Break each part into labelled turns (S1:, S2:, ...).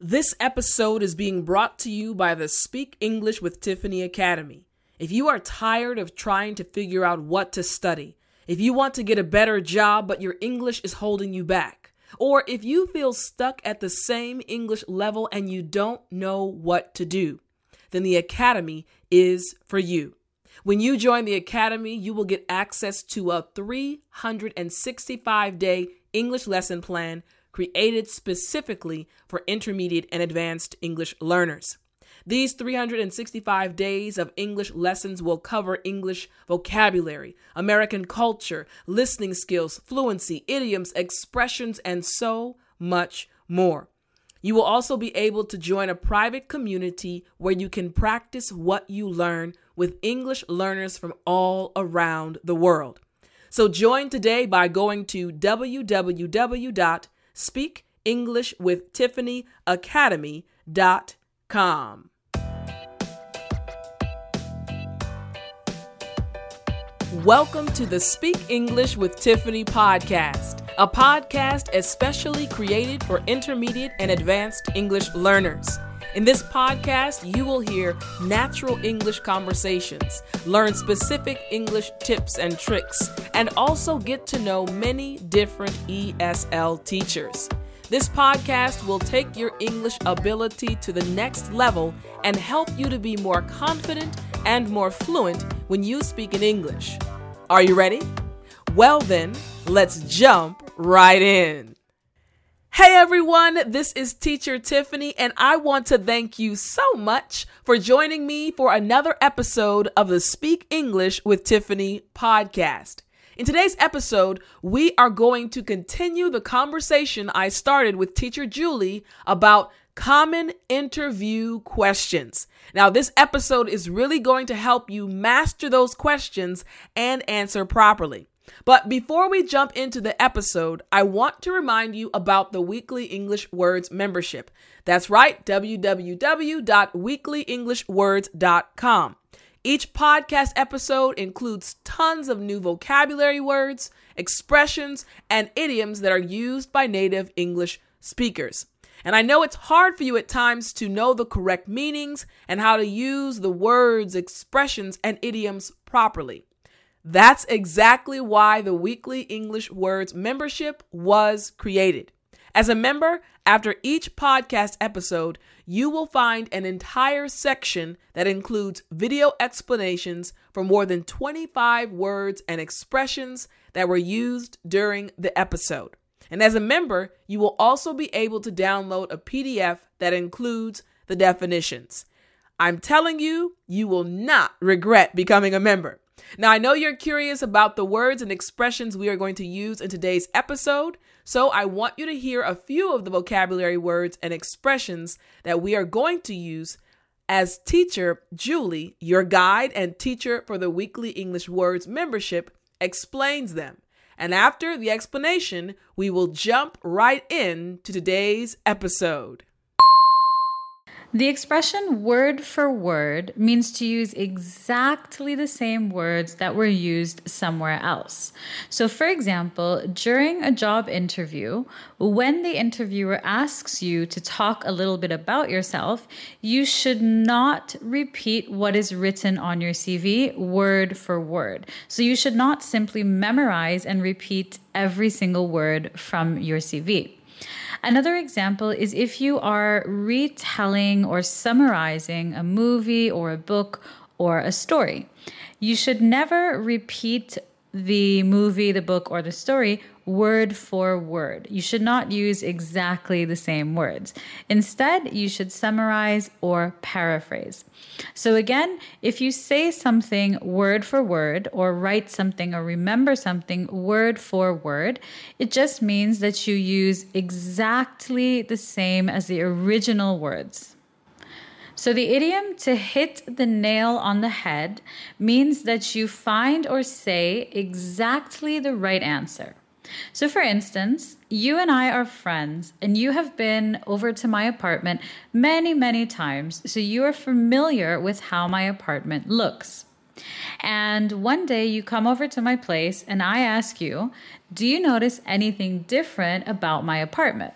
S1: This episode is being brought to you by the Speak English with Tiffani Academy. If you are tired of trying to figure out what to study, if you want to get a better job but your English is holding you back, or if you feel stuck at the same English level and you don't know what to do, then the Academy is for you. When you join the Academy, you will get access to a 365 day English lesson plan created specifically for intermediate and advanced English learners. These 365 days of English lessons will cover English vocabulary, American culture, listening skills, fluency, idioms, expressions, and so much more. You will also be able to join a private community where you can practice what you learn with English learners from all around the world. So join today by going to www Speak English with Tiffani Academy.com. Welcome to the Speak English with Tiffani podcast, a podcast especially created for intermediate and advanced English learners. In this podcast, you will hear natural English conversations, learn specific English tips and tricks, and also get to know many different ESL teachers. This podcast will take your English ability to the next level and help you to be more confident and more fluent when you speak in English. Are you ready? Well, then, let's jump right in. Hey everyone, this is Teacher Tiffani, and I want to thank you so much for joining me for another episode of the Speak English with Tiffani podcast. In today's episode, we are going to continue the conversation I started with teacher Julie about common interview questions. Now, this episode is really going to help you master those questions and answer properly. But before we jump into the episode, I want to remind you about the Weekly English Words membership. That's right, www.weeklyenglishwords.com. Each podcast episode includes tons of new vocabulary words, expressions, and idioms that are used by native English speakers. And I know it's hard for you at times to know the correct meanings and how to use the words, expressions, and idioms properly. That's exactly why the Weekly English Words membership was created. As a member, after each podcast episode, you will find an entire section that includes video explanations for more than 25 words and expressions that were used during the episode. And as a member, you will also be able to download a PDF that includes the definitions. I'm telling you, you will not regret becoming a member. Now, I know you're curious about the words and expressions we are going to use in today's episode, so I want you to hear a few of the vocabulary words and expressions that we are going to use as teacher Julie, your guide and teacher for the Weekly English Words membership, explains them. And after the explanation, we will jump right in to today's episode.
S2: The expression word for word means to use exactly the same words that were used somewhere else. So, for example, during a job interview, when the interviewer asks you to talk a little bit about yourself, you should not repeat what is written on your CV word for word. So, you should not simply memorize and repeat every single word from your CV. Another example is if you are retelling or summarizing a movie or a book or a story. You should never repeat the movie, the book, or the story word for word. You should not use exactly the same words. Instead, you should summarize or paraphrase. So, again, if you say something word for word, or write something or remember something word for word, it just means that you use exactly the same as the original words. So, the idiom to hit the nail on the head means that you find or say exactly the right answer. So, for instance, you and I are friends, and you have been over to my apartment many, many times, so you are familiar with how my apartment looks. And one day you come over to my place, and I ask you, Do you notice anything different about my apartment?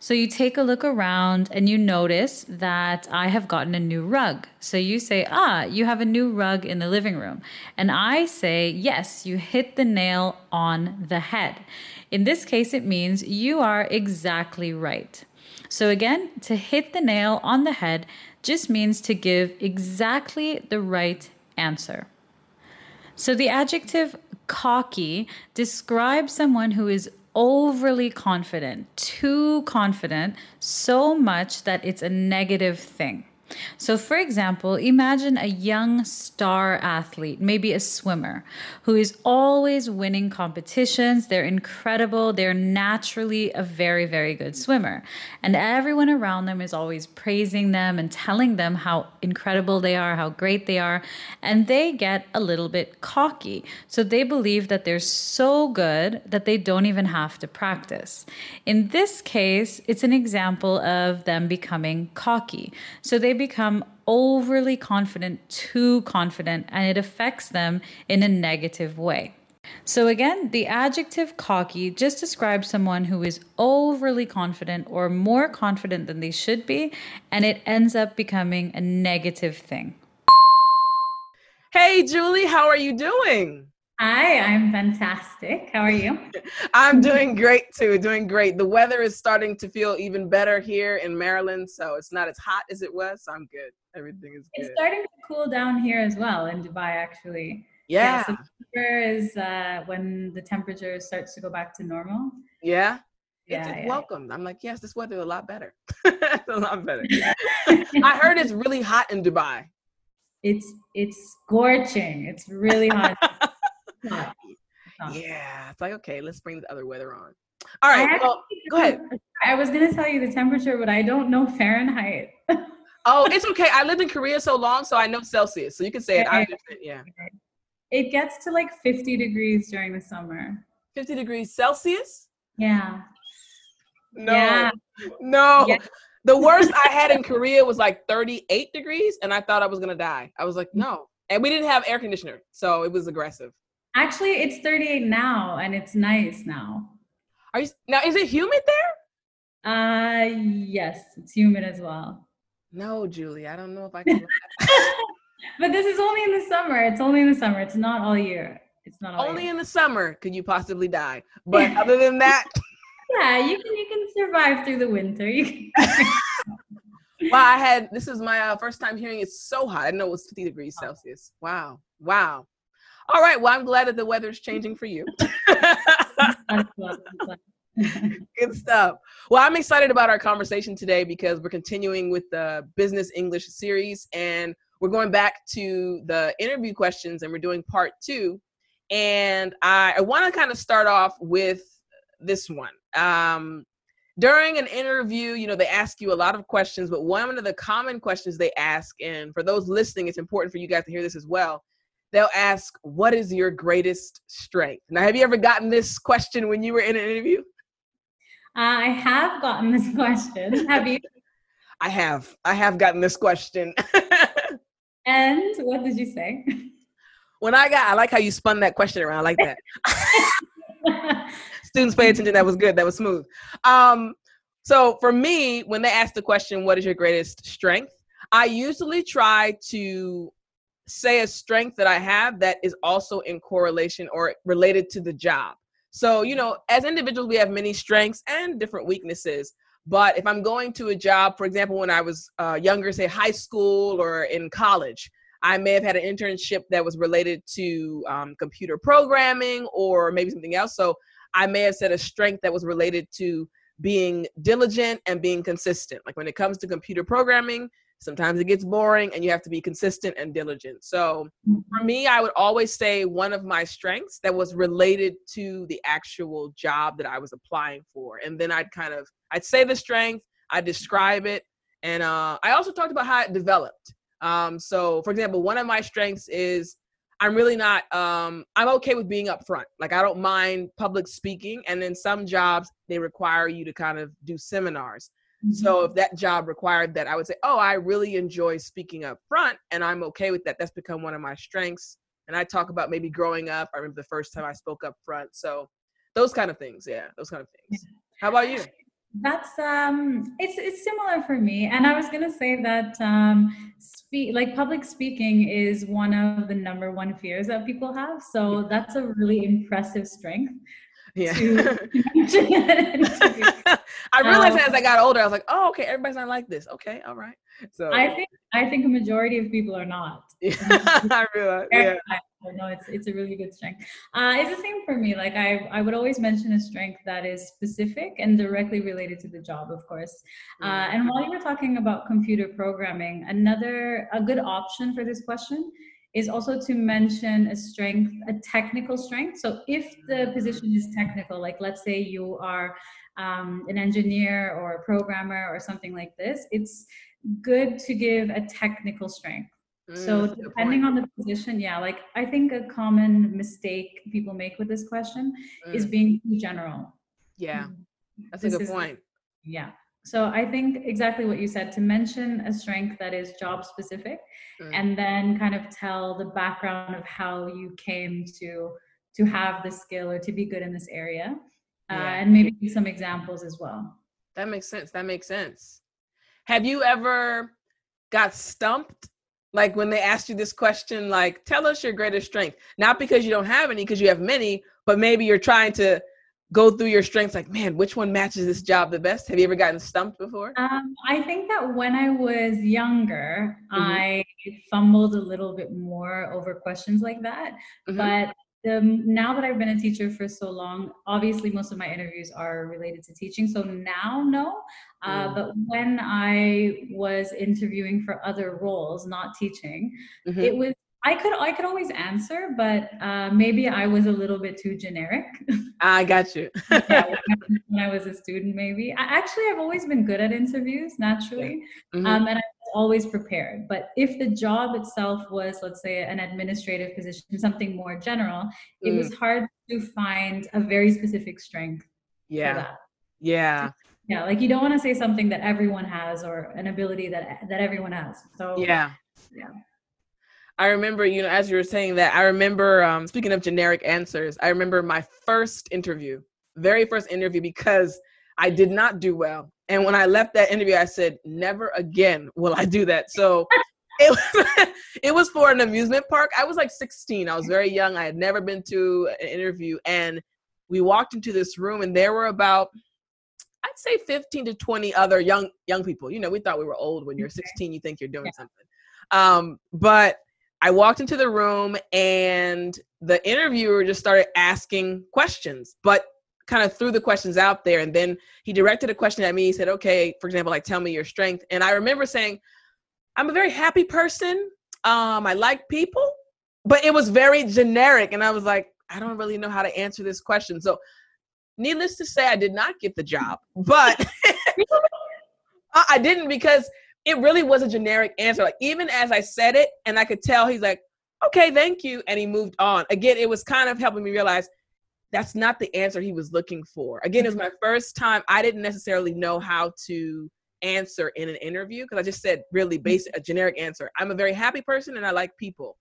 S2: So you take a look around and you notice that I have gotten a new rug. So you say, Ah, you have a new rug in the living room. And I say, Yes, you hit the nail on the head. In this case, it means you are exactly right. So again, to hit the nail on the head just means to give exactly the right answer. So the adjective cocky describes someone who is overly confident, too confident, so much that it's a negative thing. So, for example, imagine a young star athlete, maybe a swimmer, who is always winning competitions. They're incredible. They're naturally a very, very good swimmer. And everyone around them is always praising them and telling them how incredible they are, how great they are. And they get a little bit cocky. So, they believe that they're so good that they don't even have to practice. In this case, it's an example of them becoming cocky. So, they become overly confident, too confident, and it affects them in a negative way. So, again, the adjective cocky just describes someone who is overly confident or more confident than they should be, and it ends up becoming a negative thing.
S1: Hey, Julie, how are you doing?
S2: Hi, I'm fantastic. How are you?
S1: I'm doing great too, doing great. The weather is starting to feel even better here in Maryland, so it's not as hot as it was. So I'm good. Everything is good.
S2: It's starting to cool down here as well in Dubai, actually.
S1: Yeah.
S2: yeah September is uh, when the temperature starts to go back to normal.
S1: Yeah.
S2: Yeah,
S1: it's
S2: yeah.
S1: welcome. I'm like, yes, this weather is a lot better. it's a lot better. I heard it's really hot in Dubai.
S2: It's it's scorching. It's really hot. Hot. Uh-huh.
S1: Yeah. It's like, okay, let's bring the other weather on. All right. Well, go ahead.
S2: I was gonna tell you the temperature, but I don't know Fahrenheit.
S1: Oh, it's okay. I lived in Korea so long, so I know Celsius. So you can say it. I understand. Yeah.
S2: It gets to like 50 degrees during the summer.
S1: 50 degrees Celsius?
S2: Yeah.
S1: No.
S2: Yeah.
S1: No.
S2: Yeah.
S1: The worst I had in Korea was like 38 degrees, and I thought I was gonna die. I was like, mm. no. And we didn't have air conditioner, so it was aggressive.
S2: Actually, it's 38 now, and it's nice now.
S1: Are you now? Is it humid there?
S2: Uh, yes, it's humid as well.
S1: No, Julie. I don't know if I can.
S2: but this is only in the summer. It's only in the summer. It's not all year. It's not all
S1: Only
S2: year.
S1: in the summer could you possibly die. But other than that,
S2: yeah, you can you can survive through the winter. You can.
S1: wow, I had this is my uh, first time hearing it's so hot. I know it was 50 degrees Celsius. Wow, wow. All right, well, I'm glad that the weather's changing for you.
S2: That's what- that's what-
S1: Good stuff. Well, I'm excited about our conversation today because we're continuing with the Business English series and we're going back to the interview questions and we're doing part two. And I, I want to kind of start off with this one. Um, during an interview, you know, they ask you a lot of questions, but one of the common questions they ask, and for those listening, it's important for you guys to hear this as well. They'll ask, What is your greatest strength? Now, have you ever gotten this question when you were in an interview?
S2: Uh, I have gotten this question. Have you?
S1: I have. I have gotten this question.
S2: And what did you say?
S1: when I got, I like how you spun that question around. I like that. Students pay attention. That was good. That was smooth. Um, so for me, when they ask the question, what is your greatest strength? I usually try to say a strength that I have that is also in correlation or related to the job. So, you know, as individuals, we have many strengths and different weaknesses. But if I'm going to a job, for example, when I was uh, younger, say high school or in college, I may have had an internship that was related to um, computer programming or maybe something else. So I may have said a strength that was related to being diligent and being consistent. Like when it comes to computer programming, sometimes it gets boring and you have to be consistent and diligent. So for me, I would always say one of my strengths that was related to the actual job that I was applying for. And then I'd kind of I'd say the strength, I describe it, and uh, I also talked about how it developed. Um, so, for example, one of my strengths is I'm really not. Um, I'm okay with being upfront. Like I don't mind public speaking, and then some jobs they require you to kind of do seminars. So if that job required that, I would say, oh, I really enjoy speaking up front, and I'm okay with that. That's become one of my strengths. And I talk about maybe growing up. I remember the first time I spoke up front. So those kind of things. Yeah, those kind of things. How about you?
S2: That's um, it's it's similar for me, and I was gonna say that um, speak like public speaking is one of the number one fears that people have. So that's a really impressive strength.
S1: Yeah. I realized um, as I got older, I was like, oh, okay, everybody's not like this. Okay, all right. So
S2: I think I think a majority of people are not.
S1: I realize. Yeah.
S2: No, it's it's a really good strength. Uh, it's the same for me. Like I I would always mention a strength that is specific and directly related to the job, of course. Uh, mm. and while you were talking about computer programming, another a good option for this question is also to mention a strength, a technical strength. So if the position is technical, like let's say you are um, an engineer or a programmer or something like this, it's good to give a technical strength. Mm, so depending on the position, yeah, like I think a common mistake people make with this question mm. is being too general.
S1: Yeah, mm-hmm. that's this a good is, point.
S2: Yeah. So I think exactly what you said to mention a strength that is job specific mm. and then kind of tell the background of how you came to to have the skill or to be good in this area. Uh, and maybe some examples as well.
S1: That makes sense. That makes sense. Have you ever got stumped? Like when they asked you this question, like, tell us your greatest strength. Not because you don't have any, because you have many, but maybe you're trying to go through your strengths like man which one matches this job the best have you ever gotten stumped before
S2: um, i think that when i was younger mm-hmm. i fumbled a little bit more over questions like that mm-hmm. but the, now that i've been a teacher for so long obviously most of my interviews are related to teaching so now no uh, mm. but when i was interviewing for other roles not teaching mm-hmm. it was I could I could always answer, but uh, maybe I was a little bit too generic.
S1: I got you.
S2: yeah, when I was a student, maybe. I, actually, I've always been good at interviews naturally, mm-hmm. um, and I was always prepared. But if the job itself was, let's say, an administrative position, something more general, mm. it was mm. hard to find a very specific strength.
S1: Yeah. Yeah.
S2: Yeah, like you don't want to say something that everyone has or an ability that that everyone has. So
S1: yeah,
S2: yeah.
S1: I remember, you know, as you were saying that, I remember, um, speaking of generic answers, I remember my first interview, very first interview, because I did not do well. And when I left that interview, I said, never again will I do that. So it was, it was for an amusement park. I was like 16. I was very young. I had never been to an interview. And we walked into this room, and there were about, I'd say 15 to 20 other young young people. You know, we thought we were old. When you're 16, you think you're doing yeah. something. Um, but I walked into the room and the interviewer just started asking questions, but kind of threw the questions out there. And then he directed a question at me. He said, okay, for example, like, tell me your strength. And I remember saying, I'm a very happy person. Um, I like people, but it was very generic. And I was like, I don't really know how to answer this question. So, needless to say, I did not get the job, but I didn't because it really was a generic answer. Like even as I said it, and I could tell he's like, okay, thank you. And he moved on. Again, it was kind of helping me realize that's not the answer he was looking for. Again, it was my first time. I didn't necessarily know how to answer in an interview because I just said really basic, a generic answer. I'm a very happy person and I like people.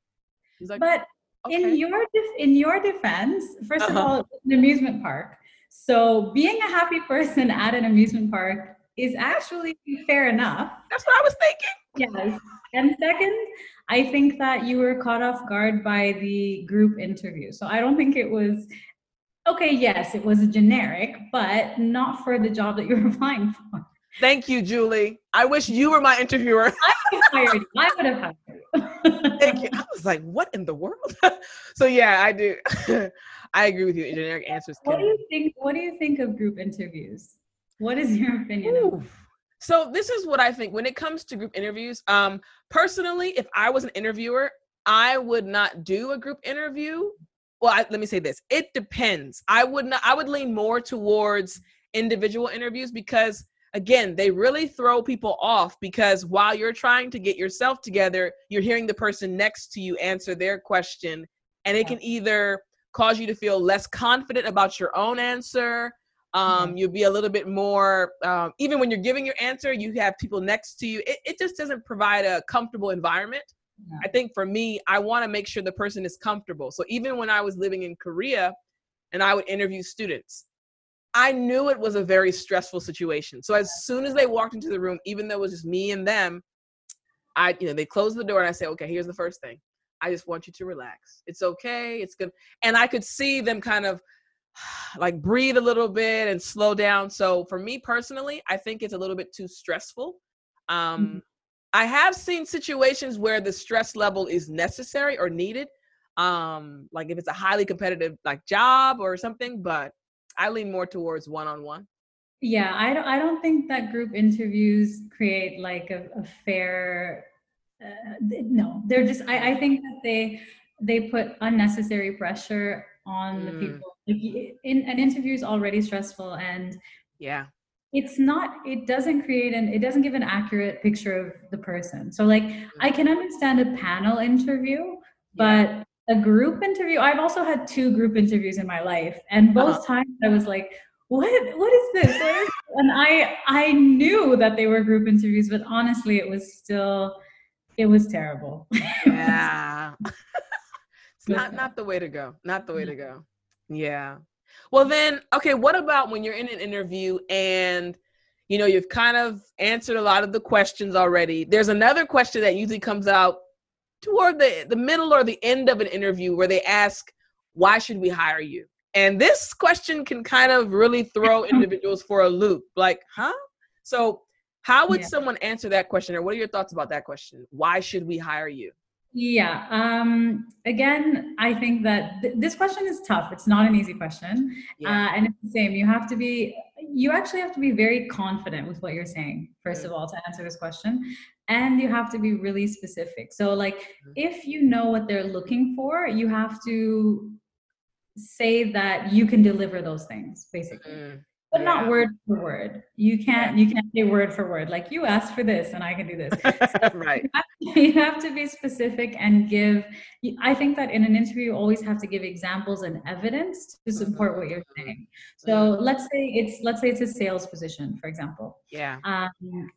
S2: He's like, but okay. in your def- in your defense, 1st uh-huh. of all, an amusement park. So being a happy person at an amusement park is actually fair enough.
S1: That's what I was thinking.
S2: Yes. And second, I think that you were caught off guard by the group interview. So I don't think it was okay, yes, it was a generic, but not for the job that you're applying for.
S1: Thank you, Julie. I wish you were my interviewer.
S2: I would have hired you. I would have hired
S1: you. Thank you. I was like, what in the world? so yeah, I do. I agree with you. Generic answers.
S2: What do you think? What do you think of group interviews? What is your opinion?
S1: So this is what I think when it comes to group interviews. Um, personally, if I was an interviewer, I would not do a group interview. Well, I, let me say this: it depends. I would not. I would lean more towards individual interviews because again they really throw people off because while you're trying to get yourself together you're hearing the person next to you answer their question and it can either cause you to feel less confident about your own answer um, mm-hmm. You'll be a little bit more, um, even when you're giving your answer, you have people next to you. It, it just doesn't provide a comfortable environment. Yeah. I think for me, I want to make sure the person is comfortable. So even when I was living in Korea and I would interview students, I knew it was a very stressful situation. So as soon as they walked into the room, even though it was just me and them, I, you know, they closed the door and I said, okay, here's the first thing. I just want you to relax. It's okay. It's good. And I could see them kind of like breathe a little bit and slow down. So for me personally, I think it's a little bit too stressful. Um, mm-hmm. I have seen situations where the stress level is necessary or needed. Um, like if it's a highly competitive like job or something, but I lean more towards one on one.
S2: Yeah, I don't. I don't think that group interviews create like a, a fair. Uh, no, they're just. I, I think that they they put unnecessary pressure on mm. the people. Like, in, an interview is already stressful, and
S1: yeah,
S2: it's not. It doesn't create an. It doesn't give an accurate picture of the person. So, like, mm. I can understand a panel interview, but yeah. a group interview. I've also had two group interviews in my life, and both uh-huh. times I was like, what what is this what is and i i knew that they were group interviews but honestly it was still it was terrible
S1: yeah not not the way to go not the way to mm-hmm. go yeah well then okay what about when you're in an interview and you know you've kind of answered a lot of the questions already there's another question that usually comes out toward the the middle or the end of an interview where they ask why should we hire you and this question can kind of really throw individuals for a loop. Like, huh? So, how would yeah. someone answer that question, or what are your thoughts about that question? Why should we hire you?
S2: Yeah. Um, again, I think that th- this question is tough. It's not an easy question. Yeah. Uh, and it's the same. You have to be, you actually have to be very confident with what you're saying, first mm-hmm. of all, to answer this question. And you have to be really specific. So, like, mm-hmm. if you know what they're looking for, you have to say that you can deliver those things basically mm-hmm. But yeah. not word for word. You can't you can't say word for word. Like you asked for this and i can do this.
S1: So right
S2: you have, to, you have, to, be specific and give i think that in an interview you always have to give examples and evidence to support what you're mm-hmm. saying. So mm-hmm. let's say it's let's say it's a sales position for example.
S1: Yeah.
S2: Um,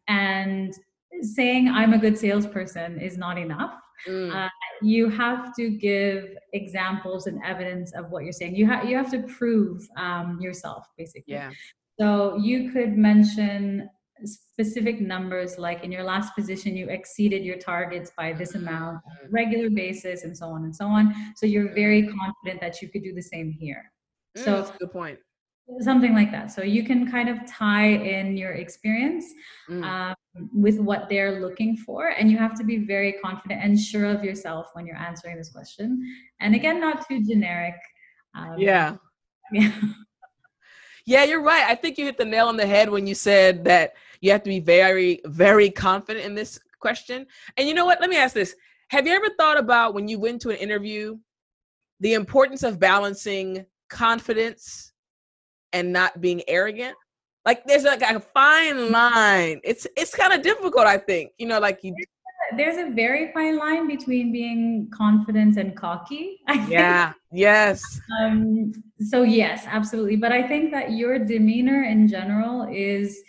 S2: and saying i'm a good salesperson is not enough Mm. Uh, you have to give examples and evidence of what you're saying. You have you have to prove um, yourself, basically.
S1: Yeah.
S2: So you could mention specific numbers like in your last position you exceeded your targets by this amount on a mm. regular basis and so on and so on so you're very confident that you could do the same here
S1: mm, so that's a good point
S2: something like that. So you can kind of tie in your experience mm. um, with what they're looking for and you have to be very confident and sure of yourself when you're answering this question. And again not too generic
S1: um, yeah. yeah. Yeah you're right. I think you hit the nail on the head when you said that you have to be very very confident in this question. And you know what? Let me ask this. Have you ever thought about when you went to an interview the importance of balancing confidence and not being arrogant like there's like a fine line. It's it's kind of difficult i think you know like you
S2: there's a very fine line between being confident and cocky
S1: yeah yes.
S2: Um so yes absolutely but i think that your demeanor in general is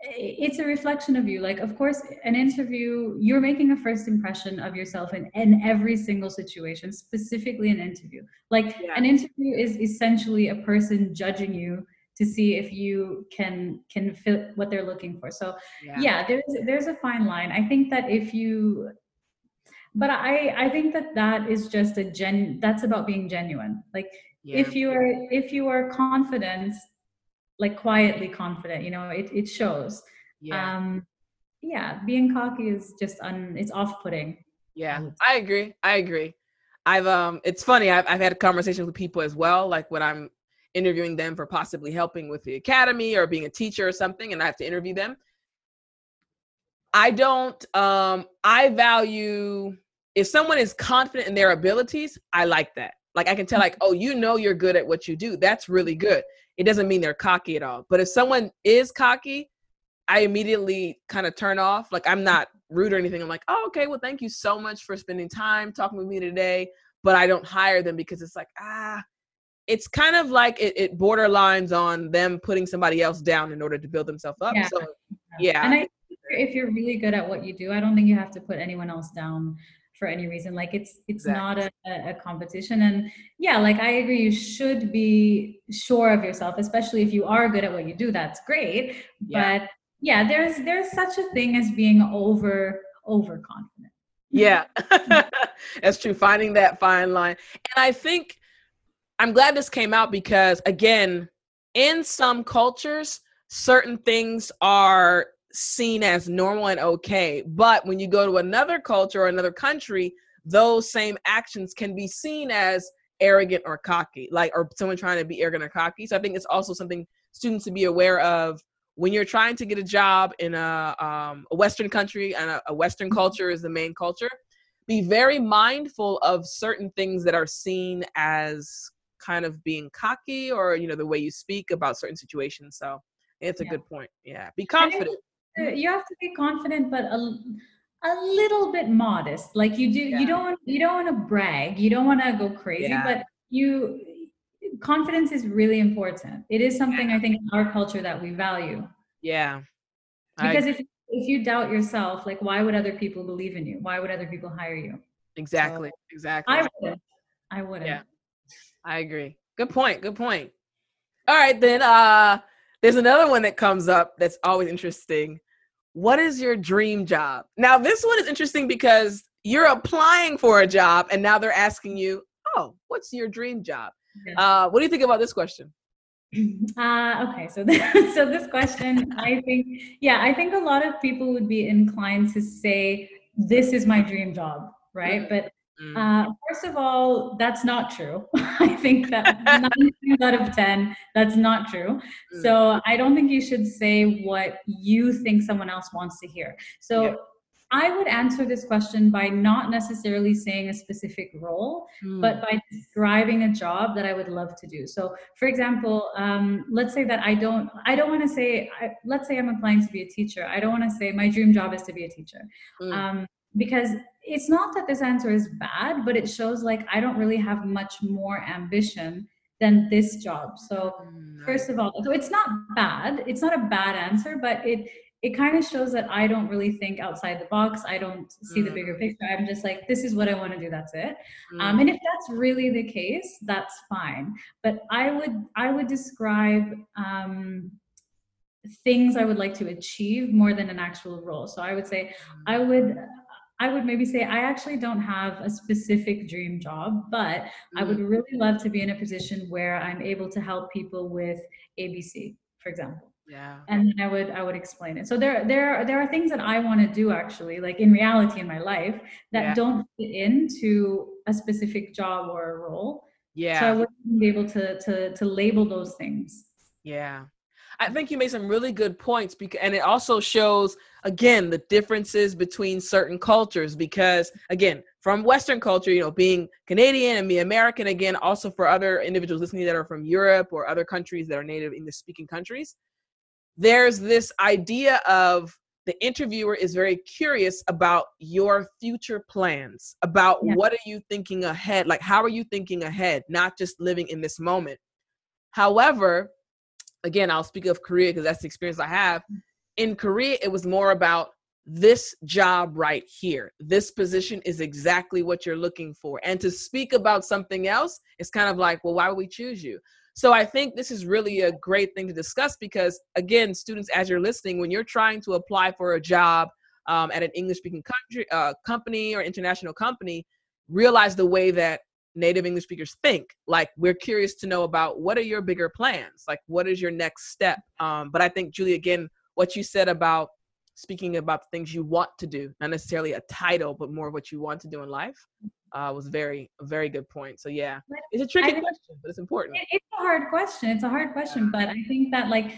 S2: it's a reflection of you like of course an interview you're making a first impression of yourself in, in every single situation specifically an interview like yeah. an interview is essentially a person judging you to see if you can can fit what they're looking for so yeah. yeah there's there's a fine line i think that if you but i i think that that is just a gen that's about being genuine like yeah. if you are if you are confident like quietly confident you know it, it shows. Yeah. um yeah being cocky is just un it's off-putting.
S1: Yeah i agree i agree. I've um it's funny i've, I've had conversations with people as well like when i'm interviewing them for possibly helping with the academy or being a teacher or something and i have to interview them. I don't um i value if someone is confident in their abilities i like that. Like i can tell like oh you know you're good at what you do. That's really good it doesn't mean they're cocky at all. But if someone is cocky, I immediately kind of turn off. Like I'm not rude or anything. I'm like, oh, okay, well, thank you so much for spending time talking with me today. But I don't hire them because it's like, ah, it's kind of like it, it borderlines on them putting somebody else down in order to build themselves up. Yeah. So yeah.
S2: And I if you're really good at what you do, I don't think you have to put anyone else down for any reason. Like it's it's exactly. not a, a competition. And yeah like i agree you should be sure of yourself especially if you are good at what you do that's great. Yeah. but yeah there's there's such a thing as being over overconfident.
S1: Yeah. That's true finding that fine line. And i think i'm glad this came out because again in some cultures certain things are seen as normal and okay. But when you go to another culture or another country, those same actions can be seen as arrogant or cocky, like or someone trying to be arrogant or cocky. So I think it's also something students to be aware of when you're trying to get a job in a, um, a Western country and a, a Western mm-hmm. culture is the main culture. Be very mindful of certain things that are seen as kind of being cocky or you know the way you speak about certain situations. So it's a yeah. good point. Yeah, be confident
S2: you have to be confident but a, a little bit modest. Like you do yeah. you don't you don't want to brag. You don't want to go crazy yeah. but you confidence is really important. It is something yeah. i think in our culture that we value.
S1: Yeah.
S2: Because I, if if you doubt yourself like why would other people believe in you? Why would other people hire you?
S1: Exactly so, exactly.
S2: I wouldn't. I wouldn't.
S1: Yeah. I agree. Good point good point. All right then uh there's another one that comes up that's always interesting what is your dream job? Now, this one is interesting because you're applying for a job and now they're asking you, oh, what's your dream job? Uh, what do you think about this question?
S2: Uh, okay, so this, so this question, I think, yeah, I think a lot of people would be inclined to say, this is my dream job, right? Mm-hmm. But Mm. Uh, first of all, that's not true. I think that nine out of 10, that's not true. Mm. So I don't think you should say what you think someone else wants to hear. So yeah. I would answer this question by not necessarily saying a specific role, mm. but by describing a job that I would love to do. So, for example, um, let's say that I don't, I don't want to say, I, let's say I'm applying to be a teacher. I don't want to say my dream job is to be a teacher. Mm. Um, because it's not that this answer is bad, but it shows like I don't really have much more ambition than this job. So mm, first of all, so it's not bad. It's not a bad answer, but it it kind of shows that I don't really think outside the box. I don't see mm. the bigger mm. picture. I'm just like, this is what I want to do. That's it. Um, mm. Um, and if that's really the case, that's fine. But I would I would describe um, things I would like to achieve more than an actual role. So I would say I would I would maybe say I actually don't have a specific dream job, but. I would mm. really love to be in a position where I'm able to help people with ABC, for example.
S1: Yeah.
S2: And then I would I would explain it. So there there there are things that I want to do actually, like in reality in my life, that yeah. don't fit into a specific job or a role.
S1: Yeah.
S2: So I wouldn't be able to to to label those things.
S1: Yeah. I think you made some really good points because, and it also shows again the differences between certain cultures because again from western culture you know being canadian and being american again also for other individuals listening that are from europe or other countries that are native english speaking countries there's this idea of the interviewer is very curious about your future plans about yeah. what are you thinking ahead like how are you thinking ahead not just living in this moment however again, I'll speak of Korea because that's the experience I have. Mm. In Korea, it was more about this job right here. This position is exactly what you're looking for. And to speak about something else, it's kind of like, well, why would we choose you? So I think this is really a great thing to discuss because, again, students, as you're listening, when you're trying to apply for a job um, at an English speaking country, uh, company or international company, realize the way that native English speakers think. Like we're curious to know about what are your bigger plans? Like what is your next step? Um, but I think Julie, again, what you said about speaking about the things you want to do, not necessarily a title, but more of what you want to do in life, uh, was very a very good point. So yeah, it's a tricky question, but it's important.
S2: It's a hard question. It's a hard question, but I think that like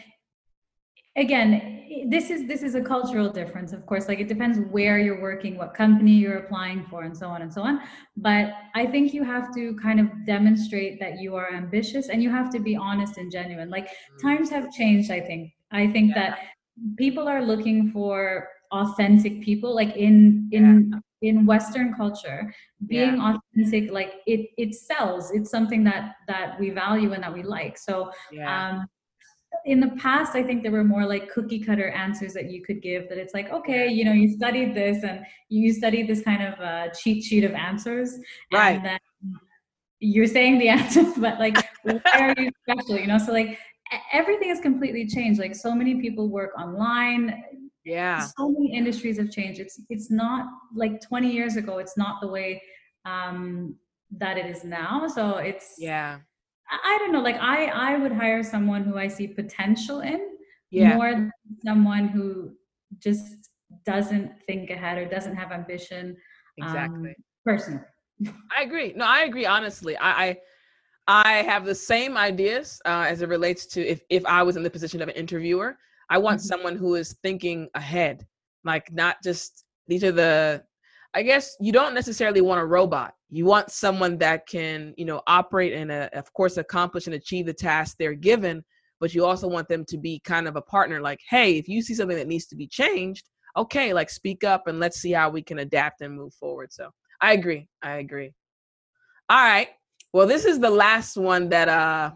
S2: again this is this is a cultural difference of course like it depends where you're working what company you're applying for and so on and so on but i think you have to kind of demonstrate that you are ambitious and you have to be honest and genuine like mm. times have changed i think i think yeah. that people are looking for authentic people like in in yeah. in western culture being yeah. authentic like it it sells it's something that that we value and that we like so um in the past i think there were more like cookie cutter answers that you could give that it's like okay you know you studied this and you studied this kind of uh, cheat sheet of answers.
S1: Right.
S2: and then you're saying the answers but like why are you special you know? So like everything has completely changed. Like so many people work online.
S1: Yeah.
S2: So many industries have changed. It's it's not like 20 years ago it's not the way um that it is now. So it's
S1: yeah
S2: I don't know. Like I, I would hire someone who I see potential in
S1: yeah.
S2: more than someone who just doesn't think ahead or doesn't have ambition.
S1: Exactly.
S2: Um, personally.
S1: I agree. No, I agree. Honestly, I, I, I have the same ideas uh, as it relates to if if I was in the position of an interviewer. I want mm-hmm. someone who is thinking ahead, like not just these are the I guess you don't necessarily want a robot. You want someone that can, you know, operate and, uh, of course, accomplish and achieve the task they're given. But you also want them to be kind of a partner. Like, hey, if you see something that needs to be changed, okay, like speak up and let's see how we can adapt and move forward. So I agree. I agree. All right. Well, this is the last one that uh,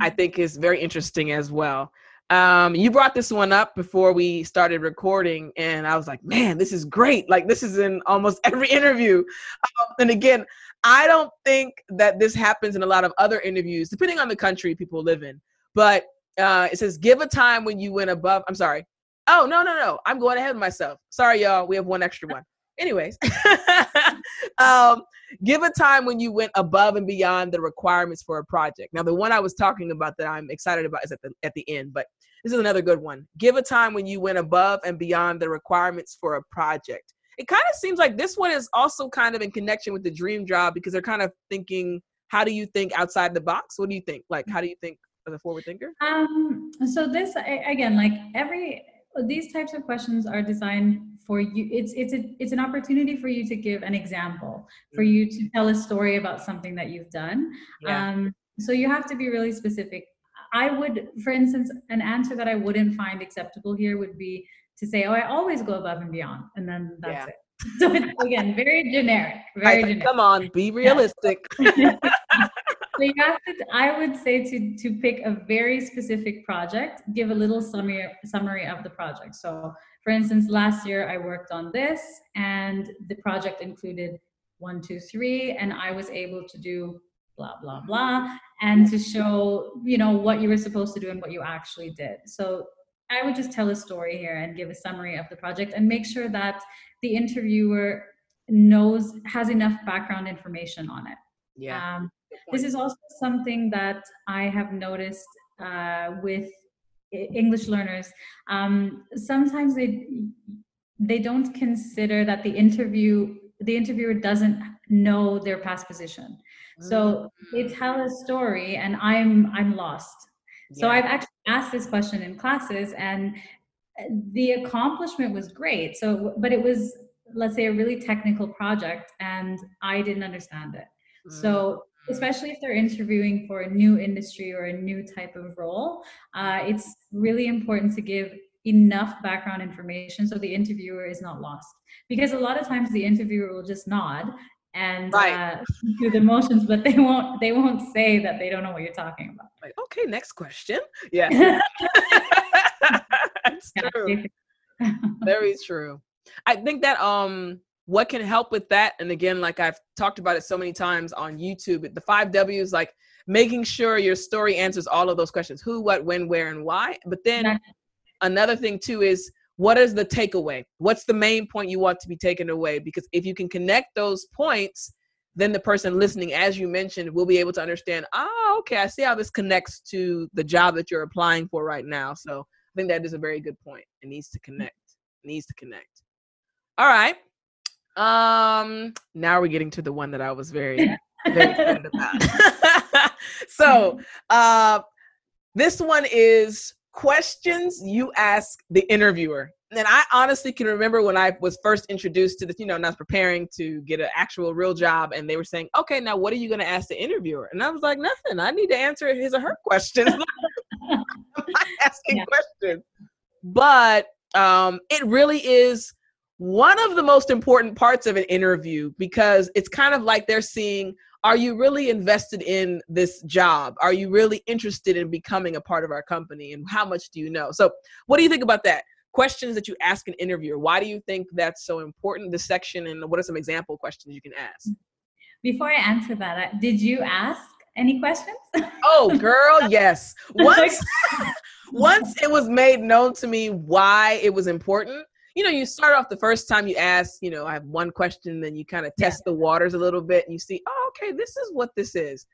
S1: I think is very interesting as well. Um, you brought this one up before we started recording, and I was like, man, this is great. Like, this is in almost every interview. Um, and again, I don't think that this happens in a lot of other interviews, depending on the country people live in. But uh, it says, give a time when you went above. I'm sorry. Oh, no, no, no. I'm going ahead of myself. Sorry, y'all. We have one extra one. Anyways, um, give a time when you went above and beyond the requirements for a project. Now, the one I was talking about that I'm excited about is at the at the end, but this is another good one. Give a time when you went above and beyond the requirements for a project. It kind of seems like this one is also kind of in connection with the dream job because they're kind of thinking, how do you think outside the box? What do you think? Like, how do you think as a forward thinker?
S2: Um, so this again, like every these types of questions are designed for you it's it's a, it's an opportunity for you to give an example for mm-hmm. you to tell a story about something that you've done yeah. um, so you have to be really specific i would for instance an answer that i wouldn't find acceptable here would be to say oh i always go above and beyond and then that's yeah. it so it's again very generic very generic
S1: come on be realistic.
S2: so you have to i would say to to pick a very specific project give a little summary summary of the project so for instance, last year I worked on this and the project included one, two, three, and I was able to do blah, blah, blah, and to show, you know, what you were supposed to do and what you actually did. So I would just tell a story here and give a summary of the project and make sure that the interviewer knows, has enough background information on it.
S1: Yeah. Um,
S2: this is also something that I have noticed uh, with English learners, um, sometimes they they don't consider that the interview the interviewer doesn't know their past position. So they mm. tell a story, and I'm I'm lost. Yeah. So I've actually asked this question in classes, and the accomplishment was great. So, but it was let's say a really technical project, and I didn't understand it. So especially if they're interviewing for a new industry or a new type of role, uh, it's really important to give enough background information so the interviewer is not lost. Because a lot of times the interviewer will just nod and right. uh, do the motions, but they won't they won't say that they don't know what you're talking about.
S1: Like, okay, next question. Yeah, that's true. Very true. I think that um what can help with that? And again like i've talked about it so many times on youtube the five w's like making sure your story answers all of those questions who what when where and why. But then another thing too is what is the takeaway? What's the main point you want to be taken away? Because if you can connect those points then the person listening as you mentioned will be able to understand oh okay i see how this connects to the job that you're applying for right now. So i think that is a very good point. It needs to connect. It needs to connect. All right um, now we're getting to the one that I was very, very excited about. so, uh, this one is questions you ask the interviewer. And I honestly can remember when I was first introduced to this, you know, and I was preparing to get an actual real job, and they were saying, okay, now what are you going to ask the interviewer? And I was like, nothing. I need to answer his or her questions. I'm not asking yeah. questions. But um, it really is one of the most important parts of an interview because it's kind of like they're seeing are you really invested in this job? Are you really interested in becoming a part of our company? And how much do you know? So, what do you think about that? Questions that you ask an interviewer. Why do you think that's so important, this section? And what are some example questions you can ask?
S2: Before I answer that, did you ask any questions?
S1: oh, girl, yes. Once, once it was made known to me why it was important, you know, you start off the first time you ask, you know, I have one question, then you kind of test yeah. the waters a little bit and you see, oh, okay, this is what this is.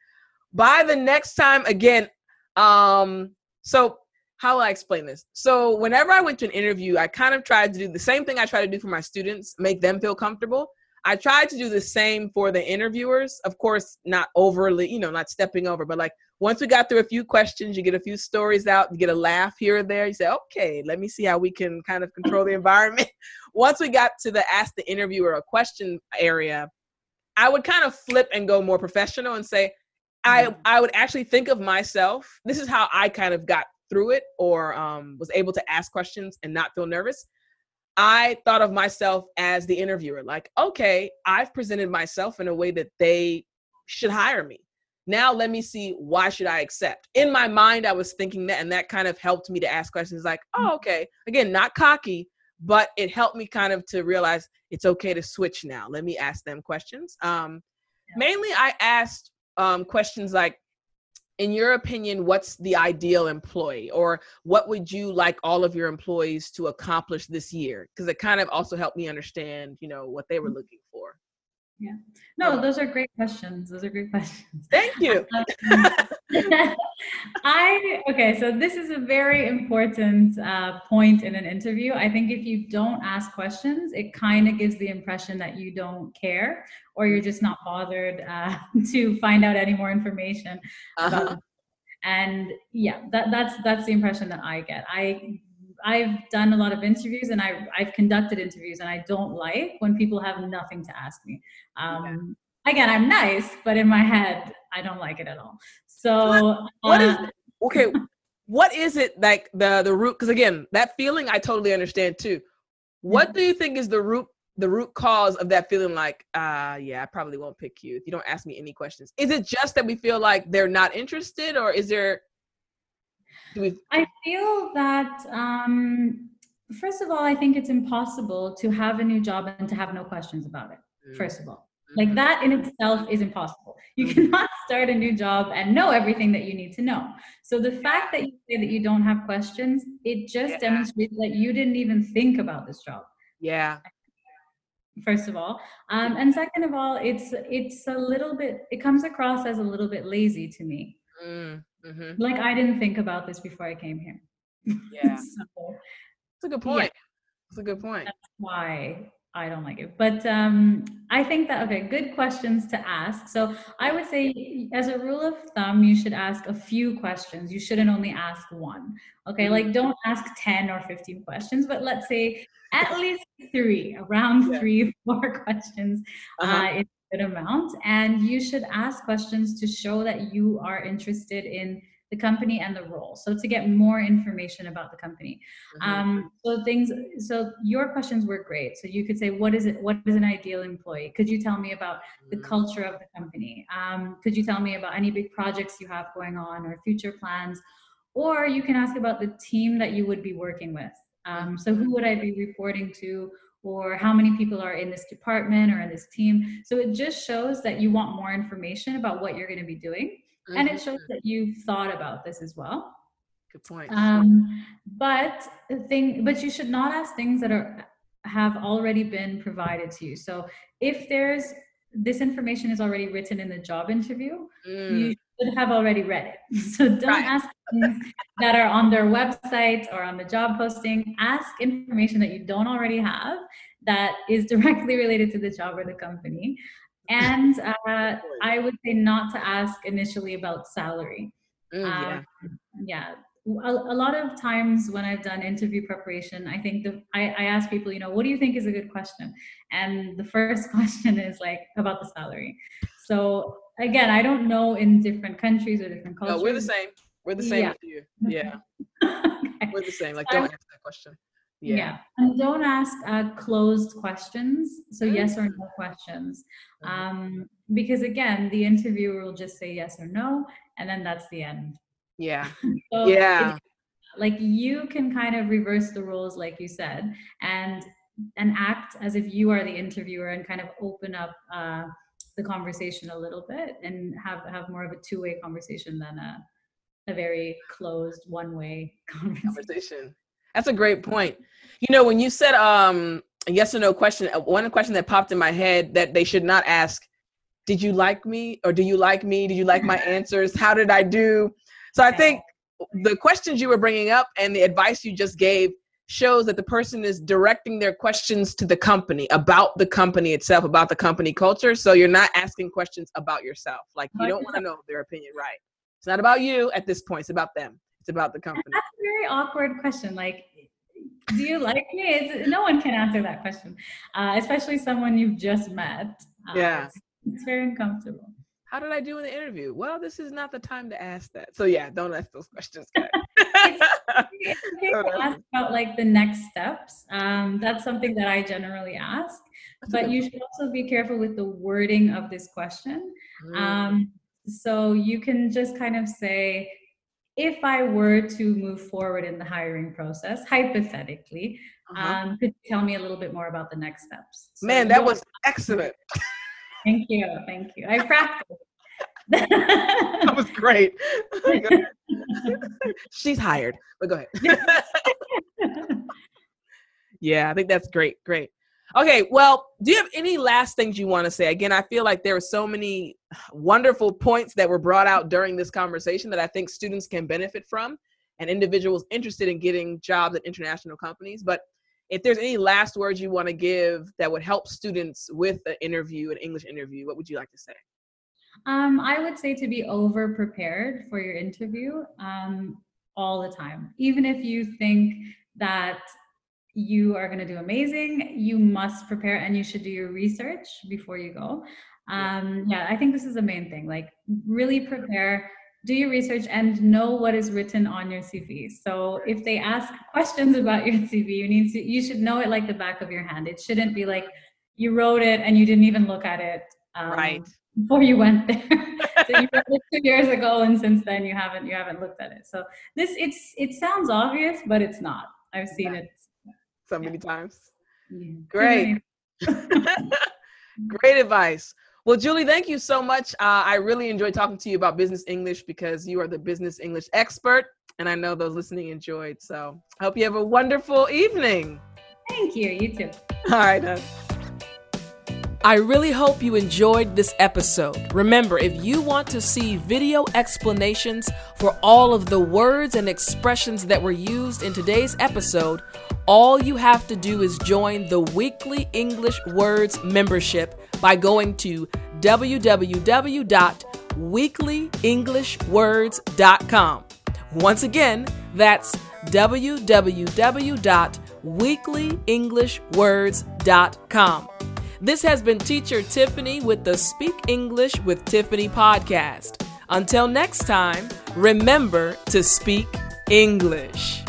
S1: By the next time, again, um, so how will I explain this? So whenever I went to an interview, I kind of tried to do the same thing I try to do for my students, make them feel comfortable. I tried to do the same for the interviewers. Of course, not overly, you know, not stepping over, but like once we got through a few questions, you get a few stories out, you get a laugh here or there. You say, okay, let me see how we can kind of control the environment. once we got to the ask the interviewer a question area, I would kind of flip and go more professional and say, I mm-hmm. I would actually think of myself. This is how I kind of got through it or um, was able to ask questions and not feel nervous. I thought of myself as the interviewer, like, okay, I've presented myself in a way that they should hire me. Now let me see why should I accept. In my mind, I was thinking that, and that kind of helped me to ask questions like, oh, mm. okay, again, not cocky, but it helped me kind of to realize it's okay to switch now. Let me ask them questions. Um, yeah. Mainly, I asked um, questions like, in your opinion, what's the ideal employee, or what would you like all of your employees to accomplish this year? Because it kind of also helped me understand, you know, what they were mm-hmm. looking for.
S2: Yeah. No, those are great questions. Those are great questions.
S1: Thank you.
S2: I okay, so this is a very important uh, point in an interview. I think if you don't ask questions, it kind of gives the impression that you don't care or you're just not bothered uh, to find out any more information. Uh-huh. and yeah, that, that's that's the impression that I get. I I've done a lot of interviews and I've, I've conducted interviews and I don't like when people have nothing to ask me. Um, yeah. Again, I'm nice, but in my head, I don't like it at all. So,
S1: what, what uh, is, okay, what is it like the, the root? Because again, that feeling I totally understand too. What mm-hmm. do you think is the root the root cause of that feeling like uh yeah i probably won't pick you if you don't ask me any questions is it just that we feel like they're not interested or is there
S2: I feel that um, first of all, I think it's impossible to have a new job and to have no questions about it. Mm. First of all, like mm-hmm. that in itself is impossible. You mm-hmm. cannot start a new job and know everything that you need to know. So the fact that you say that you don't have questions, it just yeah. demonstrates that you didn't even think about this job.
S1: Yeah.
S2: First of all, um, and second of all, it's it's a little bit. It comes across as a little bit lazy to me. Mm. Mm-hmm. Like I didn't think about this before I came here.
S1: Yeah. so, that's a good point. Yeah. That's a good point.
S2: That's why I don't like it. But um, I think that, okay, good questions to ask. So I would say, as a rule of thumb, you should ask a few questions. You shouldn't only ask one. Okay, mm-hmm. like don't ask 10 or 15 questions, but let's say at least three, around yeah. three, four questions uh-huh. uh, good amount. And you should ask questions to show that you are interested in the company and the role. So to get more information about the company. Mm-hmm. Um, so things, so your questions were great. So you could say, what is it? What is an ideal employee? Could you tell me about the mm-hmm. culture of the company? Um, could you tell me about any big projects you have going on or future plans? Or you can ask about the team that you would be working with. Um, so who would I be reporting to? Or how many people are in this department or in this team. So it just shows that you want more information about what you're going to be doing. Mm-hmm. And it mm-hmm. shows that you've thought about this as well.
S1: Good point.
S2: Um, but the thing, but you should not ask things that are have already been provided to you. So if there's this information is already written in the job interview, mm. you should have already read it. So don't right. ask that are on their website or on the job posting. Ask information that you don't already have that is directly related to the job or the company. And uh, I would say not to ask initially about salary. Mm, yeah. Um, yeah. A, a, lot of times when I've done interview preparation, I think the I, I ask people, you know, what do you think is a good question? And the first question is like about the salary. So again, I don't know in different countries or different cultures.
S1: No, we're the same. We're the same yeah. with you. Yeah. okay. We're the same. Like, don't answer that question.
S2: Yeah. yeah. And don't ask uh, closed questions. So, mm-hmm. yes or no questions. Mm-hmm. Um, because again, the interviewer will just say yes or no, and then that's the end.
S1: Yeah. so yeah.
S2: Like you can kind of reverse the roles, like you said, and and act as if you are the interviewer and kind of open up uh, the conversation a little bit and have have more of a two way conversation than a a very closed one way conversation. conversation.
S1: That's a great point. You know, when you said um a yes or no question, uh, one question that popped in my head that they should not ask, did you like me or do you like me? Did you like my answers? How did I do? So I think the questions you were bringing up and the advice you just gave shows that the person is directing their questions to the company about the company itself, about the company culture. So you're not asking questions about yourself. Like you don't want to know their opinion, right? It's not about you at this point. It's about them. It's about the company.
S2: That's a very awkward question. Like, do you like me? It's, no one can answer that question, uh, especially someone you've just met.
S1: Uh, yeah,
S2: it's, it's very uncomfortable.
S1: How did I do in the interview? Well, this is not the time to ask that. So yeah, don't ask those questions.
S2: it's, it's ask about like the next steps. Um, that's something that I generally ask. But you should also be careful with the wording of this question. Mm. Um, so you can just kind of say, if I were to move forward in the hiring process, hypothetically, uh-huh. um, could you tell me a little bit more about the next steps?
S1: So Man, that was excellent.
S2: Thank you. Thank you. I practiced.
S1: that was great. She's hired, but go ahead. yeah, I think that's great. Great. Okay, well, do you have any last things you want to say? Again, I feel like there are so many wonderful points that were brought out during this conversation that I think students can benefit from and individuals interested in getting jobs at international companies. But if there's any last words you want to give that would help students with an interview, an English interview, what would you like to say?
S2: Um, I would say to be over prepared for your interview um, all the time. Even if you think that you are going to do amazing, you must prepare and you should do your research before you go. Um, yeah, I think this is the main thing. Like, really prepare do your research and know what is written on your CV. So if they ask questions about your CV, you need to you should know it like the back of your hand. It shouldn't be like you wrote it and you didn't even look at it
S1: um, right
S2: before you went there. so you wrote it two years ago, and since then you haven't you haven't looked at it. So this it's it sounds obvious, but it's not. I've seen it
S1: so many times. Great. Great advice. Well, Julie, thank you so much. Uh, I really enjoyed talking to you about business English because you are the business English expert, and I know those listening enjoyed. So I hope you have a wonderful evening.
S2: Thank you. You too.
S1: All right. I really hope you enjoyed this episode. Remember, if you want to see video explanations for all of the words and expressions that were used in today's episode, all you have to do is join the weekly English Words membership by going to www.weeklyenglishwords.com. Once again, that's www.weeklyenglishwords.com. This has been Teacher Tiffani with the Speak English with Tiffani podcast. Until next time, remember to speak English.